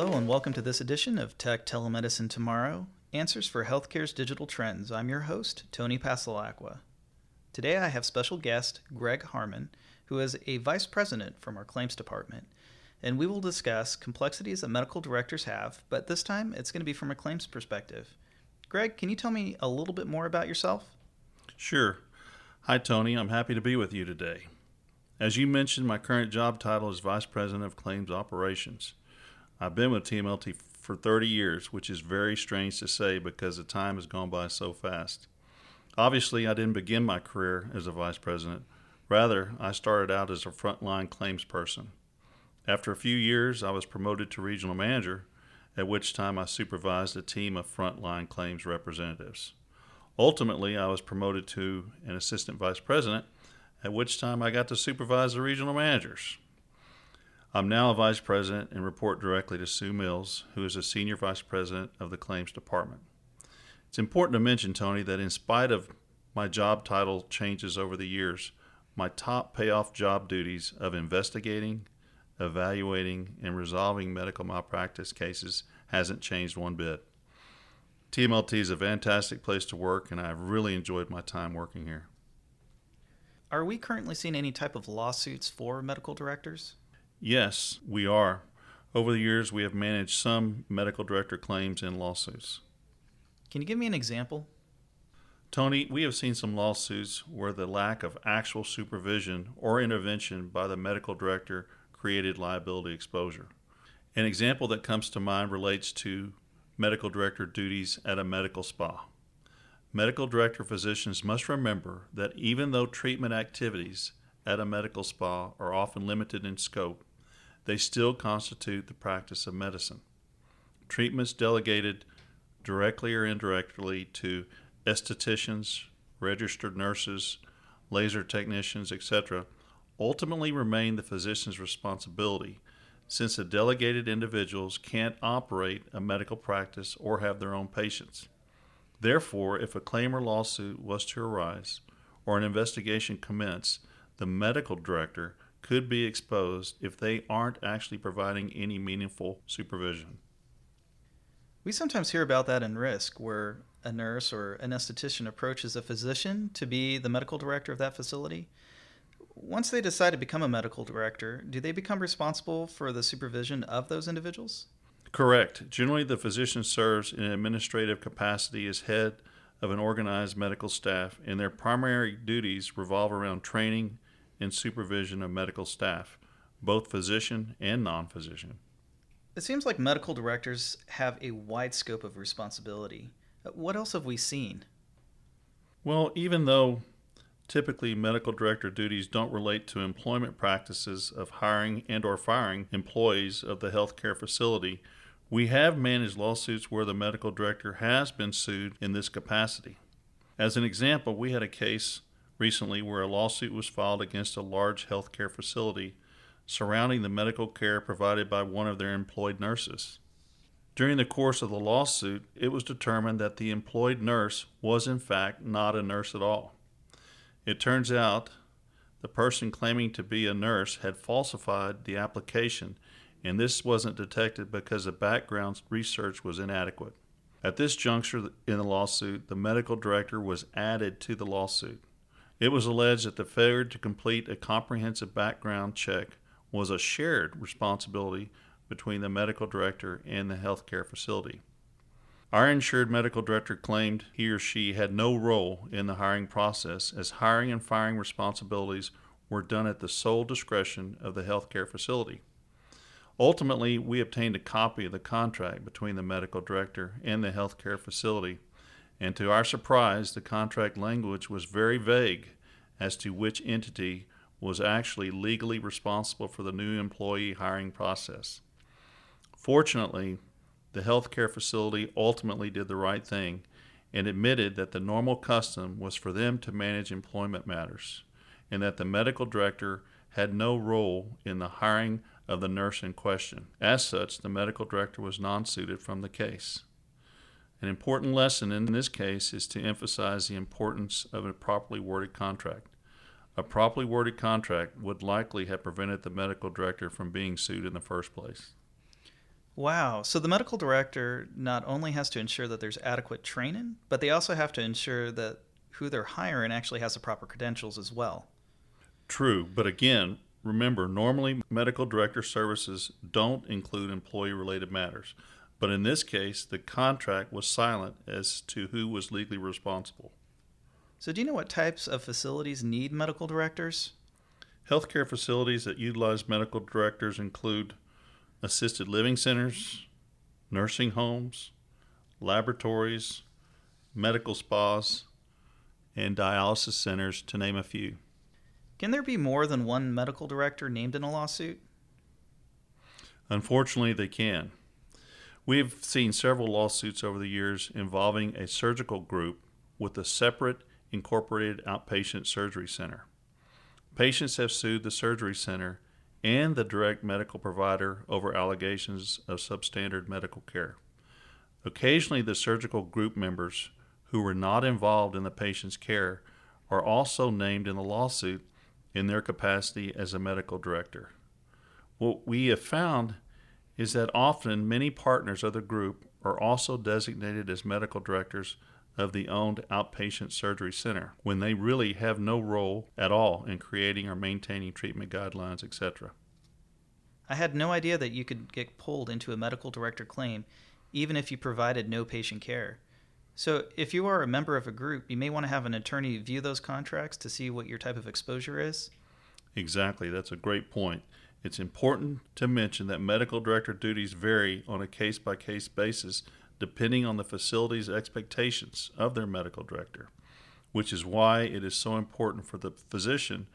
Hello, and welcome to this edition of Tech Telemedicine Tomorrow Answers for Healthcare's Digital Trends. I'm your host, Tony Pasalacqua. Today I have special guest Greg Harmon, who is a vice president from our claims department, and we will discuss complexities that medical directors have, but this time it's going to be from a claims perspective. Greg, can you tell me a little bit more about yourself? Sure. Hi, Tony. I'm happy to be with you today. As you mentioned, my current job title is Vice President of Claims Operations. I've been with TMLT for 30 years, which is very strange to say because the time has gone by so fast. Obviously, I didn't begin my career as a vice president. Rather, I started out as a frontline claims person. After a few years, I was promoted to regional manager, at which time I supervised a team of frontline claims representatives. Ultimately, I was promoted to an assistant vice president, at which time I got to supervise the regional managers. I'm now a vice president and report directly to Sue Mills, who is a senior vice president of the claims department. It's important to mention, Tony, that in spite of my job title changes over the years, my top payoff job duties of investigating, evaluating, and resolving medical malpractice cases hasn't changed one bit. TMLT is a fantastic place to work, and I've really enjoyed my time working here. Are we currently seeing any type of lawsuits for medical directors? Yes, we are. Over the years, we have managed some medical director claims and lawsuits. Can you give me an example? Tony, we have seen some lawsuits where the lack of actual supervision or intervention by the medical director created liability exposure. An example that comes to mind relates to medical director duties at a medical spa. Medical director physicians must remember that even though treatment activities at a medical spa are often limited in scope, they still constitute the practice of medicine. Treatments delegated directly or indirectly to estheticians, registered nurses, laser technicians, etc., ultimately remain the physician's responsibility since the delegated individuals can't operate a medical practice or have their own patients. Therefore, if a claim or lawsuit was to arise or an investigation commence, the medical director could be exposed if they aren't actually providing any meaningful supervision. We sometimes hear about that in risk, where a nurse or an esthetician approaches a physician to be the medical director of that facility. Once they decide to become a medical director, do they become responsible for the supervision of those individuals? Correct. Generally, the physician serves in an administrative capacity as head of an organized medical staff, and their primary duties revolve around training and supervision of medical staff, both physician and non physician. It seems like medical directors have a wide scope of responsibility. Uh, what else have we seen? Well, even though typically medical director duties don't relate to employment practices of hiring and or firing employees of the healthcare facility, we have managed lawsuits where the medical director has been sued in this capacity. As an example, we had a case recently where a lawsuit was filed against a large healthcare facility surrounding the medical care provided by one of their employed nurses. During the course of the lawsuit, it was determined that the employed nurse was, in fact, not a nurse at all. It turns out the person claiming to be a nurse had falsified the application, and this wasn't detected because the background research was inadequate. At this juncture in the lawsuit, the medical director was added to the lawsuit. It was alleged that the failure to complete a comprehensive background check was a shared responsibility between the medical director and the healthcare facility. Our insured medical director claimed he or she had no role in the hiring process as hiring and firing responsibilities were done at the sole discretion of the healthcare facility. Ultimately, we obtained a copy of the contract between the medical director and the healthcare facility, and to our surprise, the contract language was very vague as to which entity was actually legally responsible for the new employee hiring process. Fortunately, the healthcare facility ultimately did the right thing and admitted that the normal custom was for them to manage employment matters and that the medical director had no role in the hiring of the nurse in question. As such, the medical director was non suited from the case. An important lesson in this case is to emphasize the importance of a properly worded contract. A properly worded contract would likely have prevented the medical director from being sued in the first place. Wow. So the medical director not only has to ensure that there's adequate training, but they also have to ensure that who they're hiring actually has the proper credentials as well. True, but again, remember normally medical director services don't include employee related matters. But in this case, the contract was silent as to who was legally responsible. So, do you know what types of facilities need medical directors? Healthcare facilities that utilize medical directors include assisted living centers, nursing homes, laboratories, medical spas, and dialysis centers, to name a few. Can there be more than one medical director named in a lawsuit? Unfortunately, they can. We have seen several lawsuits over the years involving a surgical group with a separate incorporated outpatient surgery center. Patients have sued the surgery center and the direct medical provider over allegations of substandard medical care. Occasionally, the surgical group members who were not involved in the patient's care are also named in the lawsuit in their capacity as a medical director. What we have found is that often many partners of the group are also designated as medical directors of the owned outpatient surgery center when they really have no role at all in creating or maintaining treatment guidelines, etc. I had no idea that you could get pulled into a medical director claim even if you provided no patient care. So, if you are a member of a group, you may want to have an attorney view those contracts to see what your type of exposure is. Exactly, that's a great point. It's important to mention that medical director duties vary on a case by case basis depending on the facility's expectations of their medical director, which is why it is so important for the physician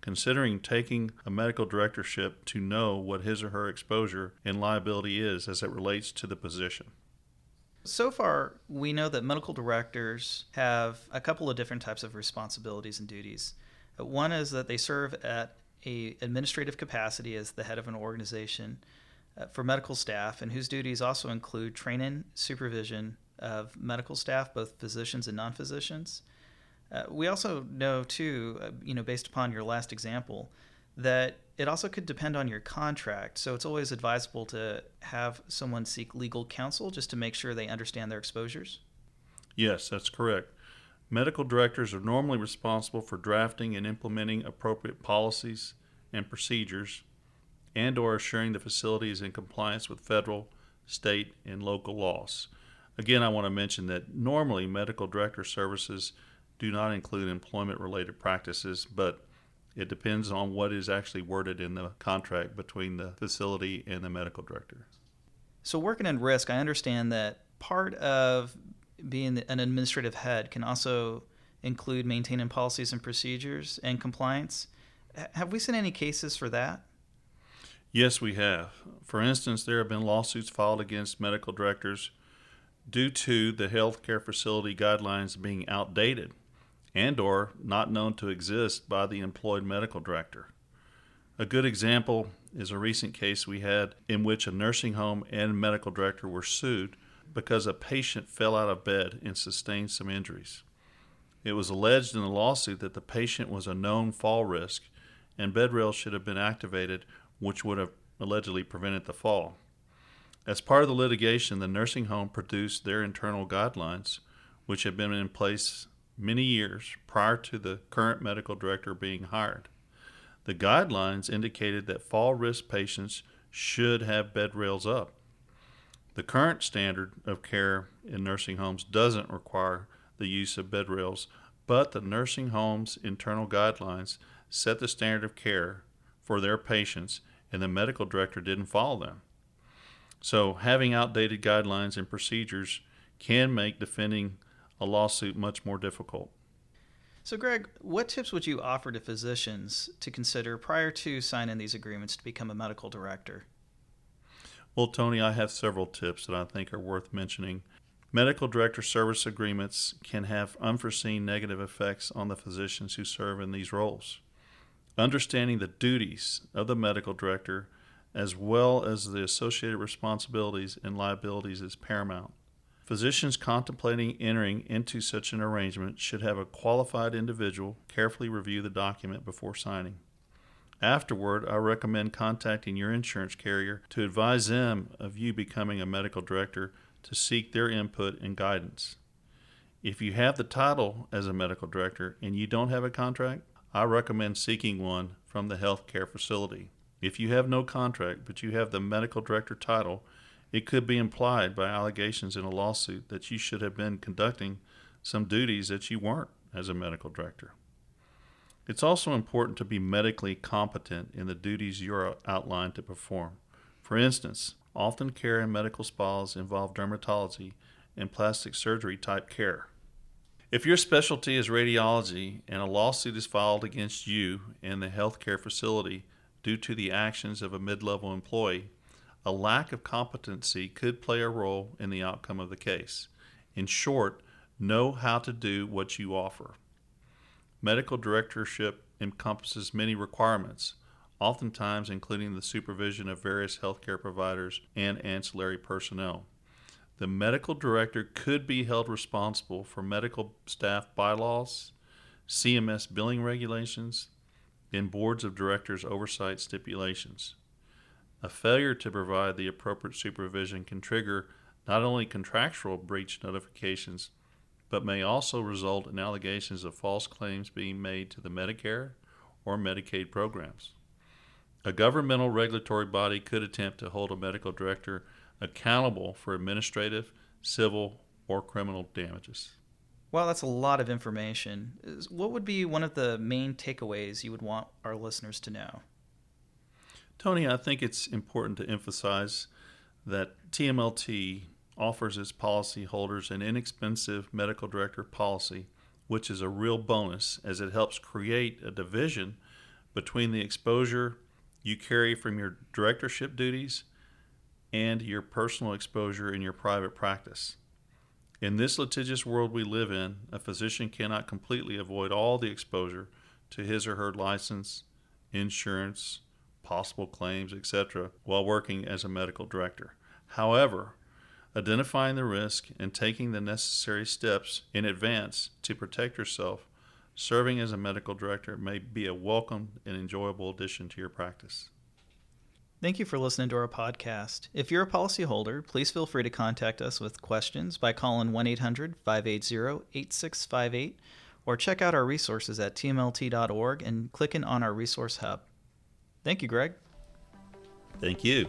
considering taking a medical directorship to know what his or her exposure and liability is as it relates to the position. So far, we know that medical directors have a couple of different types of responsibilities and duties. One is that they serve at a administrative capacity as the head of an organization uh, for medical staff, and whose duties also include training, supervision of medical staff, both physicians and non-physicians. Uh, we also know, too, uh, you know, based upon your last example, that it also could depend on your contract. So it's always advisable to have someone seek legal counsel just to make sure they understand their exposures. Yes, that's correct. Medical directors are normally responsible for drafting and implementing appropriate policies and procedures and or assuring the facility is in compliance with federal, state, and local laws. Again, I want to mention that normally medical director services do not include employment related practices, but it depends on what is actually worded in the contract between the facility and the medical director. So, working in risk, I understand that part of being an administrative head can also include maintaining policies and procedures and compliance. Have we seen any cases for that? Yes, we have. For instance, there have been lawsuits filed against medical directors due to the healthcare facility guidelines being outdated and or not known to exist by the employed medical director. A good example is a recent case we had in which a nursing home and medical director were sued because a patient fell out of bed and sustained some injuries. It was alleged in the lawsuit that the patient was a known fall risk and bed rails should have been activated, which would have allegedly prevented the fall. As part of the litigation, the nursing home produced their internal guidelines, which had been in place many years prior to the current medical director being hired. The guidelines indicated that fall risk patients should have bed rails up. The current standard of care in nursing homes doesn't require the use of bed rails, but the nursing home's internal guidelines set the standard of care for their patients, and the medical director didn't follow them. So, having outdated guidelines and procedures can make defending a lawsuit much more difficult. So, Greg, what tips would you offer to physicians to consider prior to signing these agreements to become a medical director? Well, Tony, I have several tips that I think are worth mentioning. Medical director service agreements can have unforeseen negative effects on the physicians who serve in these roles. Understanding the duties of the medical director as well as the associated responsibilities and liabilities is paramount. Physicians contemplating entering into such an arrangement should have a qualified individual carefully review the document before signing. Afterward, I recommend contacting your insurance carrier to advise them of you becoming a medical director to seek their input and guidance. If you have the title as a medical director and you don't have a contract, I recommend seeking one from the healthcare facility. If you have no contract but you have the medical director title, it could be implied by allegations in a lawsuit that you should have been conducting some duties that you weren't as a medical director. It's also important to be medically competent in the duties you're outlined to perform. For instance, often care in medical spas involve dermatology and plastic surgery type care. If your specialty is radiology and a lawsuit is filed against you and the healthcare facility due to the actions of a mid level employee, a lack of competency could play a role in the outcome of the case. In short, know how to do what you offer. Medical directorship encompasses many requirements, oftentimes including the supervision of various healthcare providers and ancillary personnel the medical director could be held responsible for medical staff bylaws, CMS billing regulations, and boards of directors oversight stipulations. A failure to provide the appropriate supervision can trigger not only contractual breach notifications, but may also result in allegations of false claims being made to the Medicare or Medicaid programs. A governmental regulatory body could attempt to hold a medical director accountable for administrative, civil, or criminal damages. Wow, that's a lot of information. What would be one of the main takeaways you would want our listeners to know? Tony, I think it's important to emphasize that TMLT offers its policyholders an inexpensive medical director policy, which is a real bonus as it helps create a division between the exposure you carry from your directorship duties and your personal exposure in your private practice. In this litigious world we live in, a physician cannot completely avoid all the exposure to his or her license, insurance, possible claims, etc., while working as a medical director. However, identifying the risk and taking the necessary steps in advance to protect yourself, serving as a medical director may be a welcome and enjoyable addition to your practice. Thank you for listening to our podcast. If you're a policyholder, please feel free to contact us with questions by calling 1 800 580 8658 or check out our resources at tmlt.org and clicking on our resource hub. Thank you, Greg. Thank you.